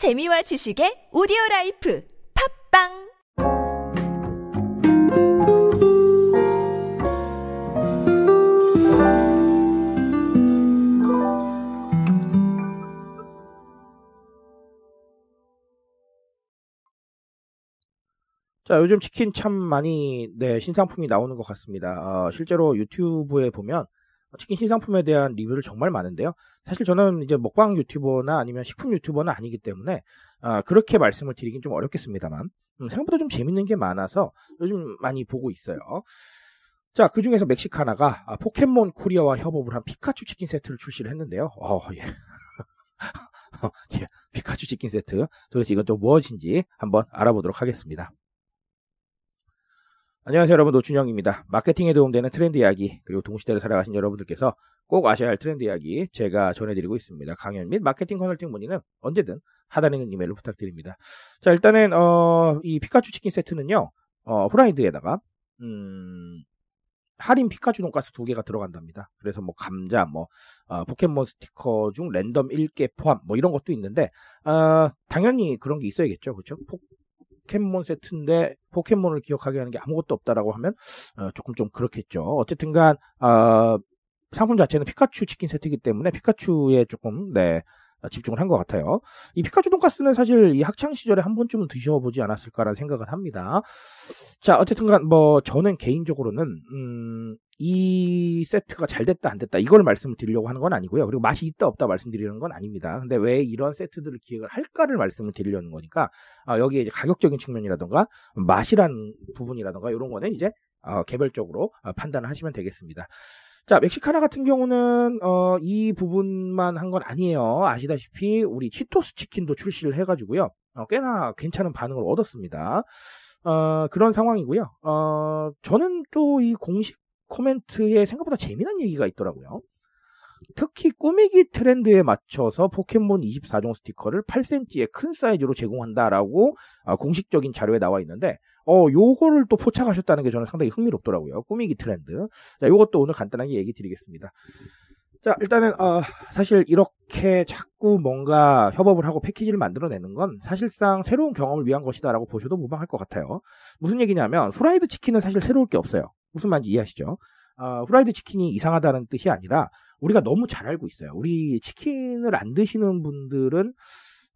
재미와 지식의 오디오 라이프 팟빵 자, 요즘 치킨 참 많이, 네, 신상품이 나오는 것 같습니다. 어, 실제로 유튜브에 보면 치킨 신상품에 대한 리뷰를 정말 많은데요. 사실 저는 이제 먹방 유튜버나 아니면 식품 유튜버는 아니기 때문에, 아, 그렇게 말씀을 드리긴 좀 어렵겠습니다만, 음, 생각보다 좀 재밌는 게 많아서 요즘 많이 보고 있어요. 자, 그 중에서 멕시카나가 아, 포켓몬 코리아와 협업을 한 피카츄 치킨 세트를 출시를 했는데요. 어, 예. 예, 피카츄 치킨 세트. 도대체 이건 또 무엇인지 한번 알아보도록 하겠습니다. 안녕하세요 여러분 노준영입니다. 마케팅에 도움되는 트렌드 이야기 그리고 동시대를 살아가신 여러분들께서 꼭 아셔야 할 트렌드 이야기 제가 전해드리고 있습니다. 강연 및 마케팅 컨설팅 문의는 언제든 하단에 있는 이메일로 부탁드립니다. 자 일단은 어, 이 피카츄 치킨 세트는요 어, 후라이드에다가 음, 할인 피카츄 돈가스 두 개가 들어간답니다. 그래서 뭐 감자, 뭐 어, 포켓몬 스티커 중 랜덤 1개 포함 뭐 이런 것도 있는데 어, 당연히 그런 게 있어야겠죠, 그렇죠? 포켓몬 세트인데 포켓몬을 기억하게 하는 게 아무것도 없다라고 하면 어, 조금 좀 그렇겠죠. 어쨌든간 어, 상품 자체는 피카츄 치킨 세트이기 때문에 피카츄에 조금 네 집중을 한 것 같아요. 이 피카츄 돈가스는 사실 이 학창 시절에 한 번쯤은 드셔보지 않았을까라는 생각을 합니다. 자, 어쨌든간 뭐 저는 개인적으로는 음, 이 세트가 잘 됐다 안 됐다 이걸 말씀을 드리려고 하는 건 아니고요. 그리고 맛이 있다 없다 말씀드리는 건 아닙니다. 근데 왜 이런 세트들을 기획을 할까를 말씀을 드리려는 거니까 어, 여기에 이제 가격적인 측면이라던가 맛이란 부분이라던가 이런 거는 이제 어, 개별적으로 어, 판단을 하시면 되겠습니다. 자, 멕시카나 같은 경우는 어, 이 부분만 한 건 아니에요. 아시다시피 우리 치토스 치킨도 출시를 해가지고요. 어, 꽤나 괜찮은 반응을 얻었습니다. 어, 그런 상황이고요. 어, 저는 또 이 공식 코멘트에 생각보다 재미난 얘기가 있더라고요. 특히 꾸미기 트렌드에 맞춰서 포켓몬 24종 스티커를 8cm의 큰 사이즈로 제공한다라고 어, 공식적인 자료에 나와 있는데 어 요거를 또 포착하셨다는 게 저는 상당히 흥미롭더라고요. 꾸미기 트렌드. 자, 요것도 오늘 간단하게 얘기 드리겠습니다. 자, 일단은 어, 사실 이렇게 자꾸 뭔가 협업을 하고 패키지를 만들어내는 건 사실상 새로운 경험을 위한 것이다라고 보셔도 무방할 것 같아요. 무슨 얘기냐면 후라이드 치킨은 사실 새로울 게 없어요. 무슨 말인지 이해하시죠? 어, 후라이드 치킨이 이상하다는 뜻이 아니라 우리가 너무 잘 알고 있어요. 우리 치킨을 안 드시는 분들은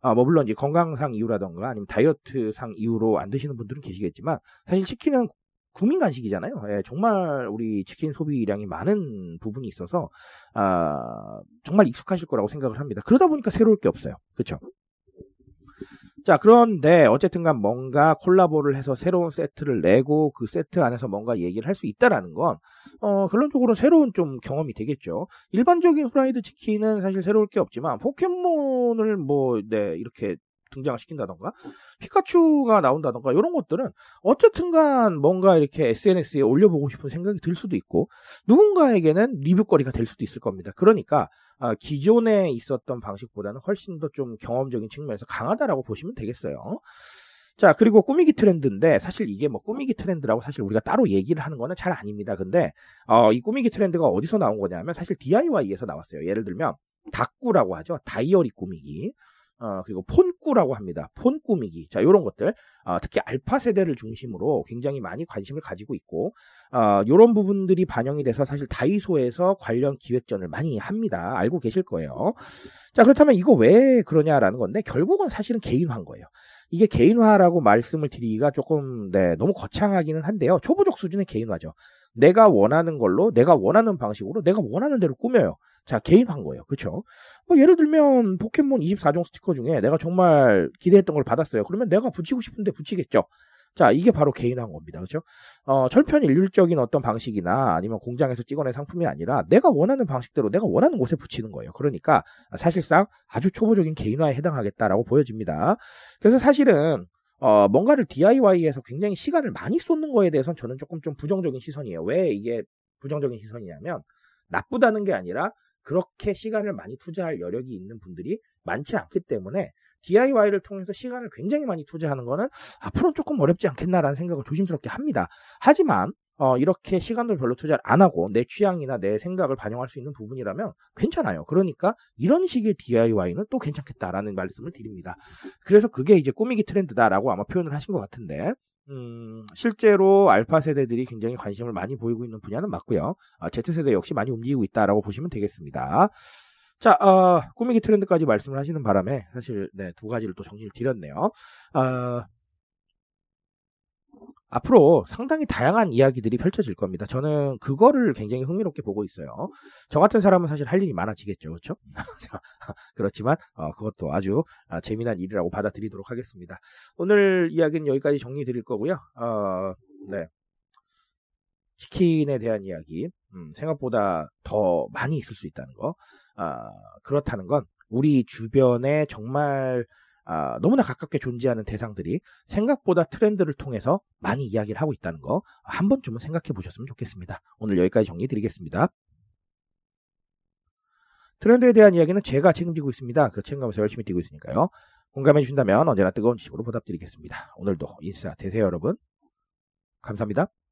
아, 뭐 물론 이제 건강상 이유라던가 아니면 다이어트상 이유로 안 드시는 분들은 계시겠지만 사실 치킨은 국민 간식이잖아요. 예, 정말 우리 치킨 소비량이 많은 부분이 있어서 아, 정말 익숙하실 거라고 생각을 합니다. 그러다 보니까 새로울 게 없어요. 그렇죠? 자, 그런데 어쨌든간 뭔가 콜라보를 해서 새로운 세트를 내고 그 세트 안에서 뭔가 얘기를 할 수 있다라는 건, 어, 결론적으로 새로운 좀 경험이 되겠죠. 일반적인 후라이드 치킨은 사실 새로울 게 없지만, 포켓몬을 뭐, 네, 이렇게 등장을 시킨다던가, 피카츄가 나온다던가, 이런 것들은 어쨌든간 뭔가 이렇게 SNS에 올려보고 싶은 생각이 들 수도 있고, 누군가에게는 리뷰거리가 될 수도 있을 겁니다. 그러니까, 아, 기존에 있었던 방식보다는 훨씬 더 좀 경험적인 측면에서 강하다라고 보시면 되겠어요. 자, 그리고 꾸미기 트렌드인데, 사실 이게 뭐 꾸미기 트렌드라고 사실 우리가 따로 얘기를 하는 거는 잘 아닙니다. 근데, 어, 이 꾸미기 트렌드가 어디서 나온 거냐면, 사실 DIY에서 나왔어요. 예를 들면, 다꾸라고 하죠. 다이어리 꾸미기. 어, 그리고 폰꾸라고 합니다. 폰 꾸미기. 자, 요런 것들. 어, 특히 알파 세대를 중심으로 굉장히 많이 관심을 가지고 있고, 어, 요런 부분들이 반영이 돼서 사실 다이소에서 관련 기획전을 많이 합니다. 알고 계실 거예요. 자, 그렇다면 이거 왜 그러냐라는 건데, 결국은 사실은 개인화인 거예요. 이게 개인화라고 말씀을 드리기가 조금, 네, 너무 거창하기는 한데요. 초보적 수준의 개인화죠. 내가 원하는 걸로, 내가 원하는 방식으로, 내가 원하는 대로 꾸며요. 자, 개인화인 거예요. 그쵸? 뭐 예를 들면 포켓몬 24종 스티커 중에 내가 정말 기대했던 걸 받았어요. 그러면 내가 붙이고 싶은데 붙이겠죠. 자, 이게 바로 개인화인 겁니다. 그렇죠? 어, 철편 일률적인 어떤 방식이나 아니면 공장에서 찍어낸 상품이 아니라 내가 원하는 방식대로 내가 원하는 곳에 붙이는 거예요. 그러니까 사실상 아주 초보적인 개인화에 해당하겠다라고 보여집니다. 그래서 사실은 어, 뭔가를 DIY해서 굉장히 시간을 많이 쏟는 거에 대해서는 저는 조금 좀 부정적인 시선이에요. 왜 이게 부정적인 시선이냐면 나쁘다는 게 아니라 그렇게 시간을 많이 투자할 여력이 있는 분들이 많지 않기 때문에 DIY를 통해서 시간을 굉장히 많이 투자하는 거는 앞으로는 조금 어렵지 않겠나라는 생각을 조심스럽게 합니다. 하지만 어, 이렇게 시간을 별로 투자를 안 하고 내 취향이나 내 생각을 반영할 수 있는 부분이라면 괜찮아요. 그러니까 이런 식의 DIY는 또 괜찮겠다라는 말씀을 드립니다. 그래서 그게 이제 꾸미기 트렌드다라고 아마 표현을 하신 것 같은데 음, 실제로 알파 세대들이 굉장히 관심을 많이 보이고 있는 분야는 맞고요. 아, Z세대 역시 많이 움직이고 있다라고 보시면 되겠습니다. 자, 어, 꾸미기 트렌드까지 말씀을 하시는 바람에 사실 네, 두 가지를 또 정리를 드렸네요. 어, 앞으로 상당히 다양한 이야기들이 펼쳐질 겁니다. 저는 그거를 굉장히 흥미롭게 보고 있어요. 저 같은 사람은 사실 할 일이 많아지겠죠. 그렇죠? 그렇지만 어, 그것도 아주 아, 재미난 일이라고 받아들이도록 하겠습니다. 오늘 이야기는 여기까지 정리 드릴 거고요. 어, 네. 치킨에 대한 이야기 음, 생각보다 더 많이 있을 수 있다는 거 어, 그렇다는 건 우리 주변에 정말 아, 너무나 가깝게 존재하는 대상들이 생각보다 트렌드를 통해서 많이 이야기를 하고 있다는 거 한 번쯤은 생각해 보셨으면 좋겠습니다. 오늘 여기까지 정리 드리겠습니다. 트렌드에 대한 이야기는 제가 책임지고 있습니다. 그 책임감에서 열심히 뛰고 있으니까요. 공감해 주신다면 언제나 뜨거운 지식으로 보답드리겠습니다. 오늘도 인사 되세요 여러분. 감사합니다.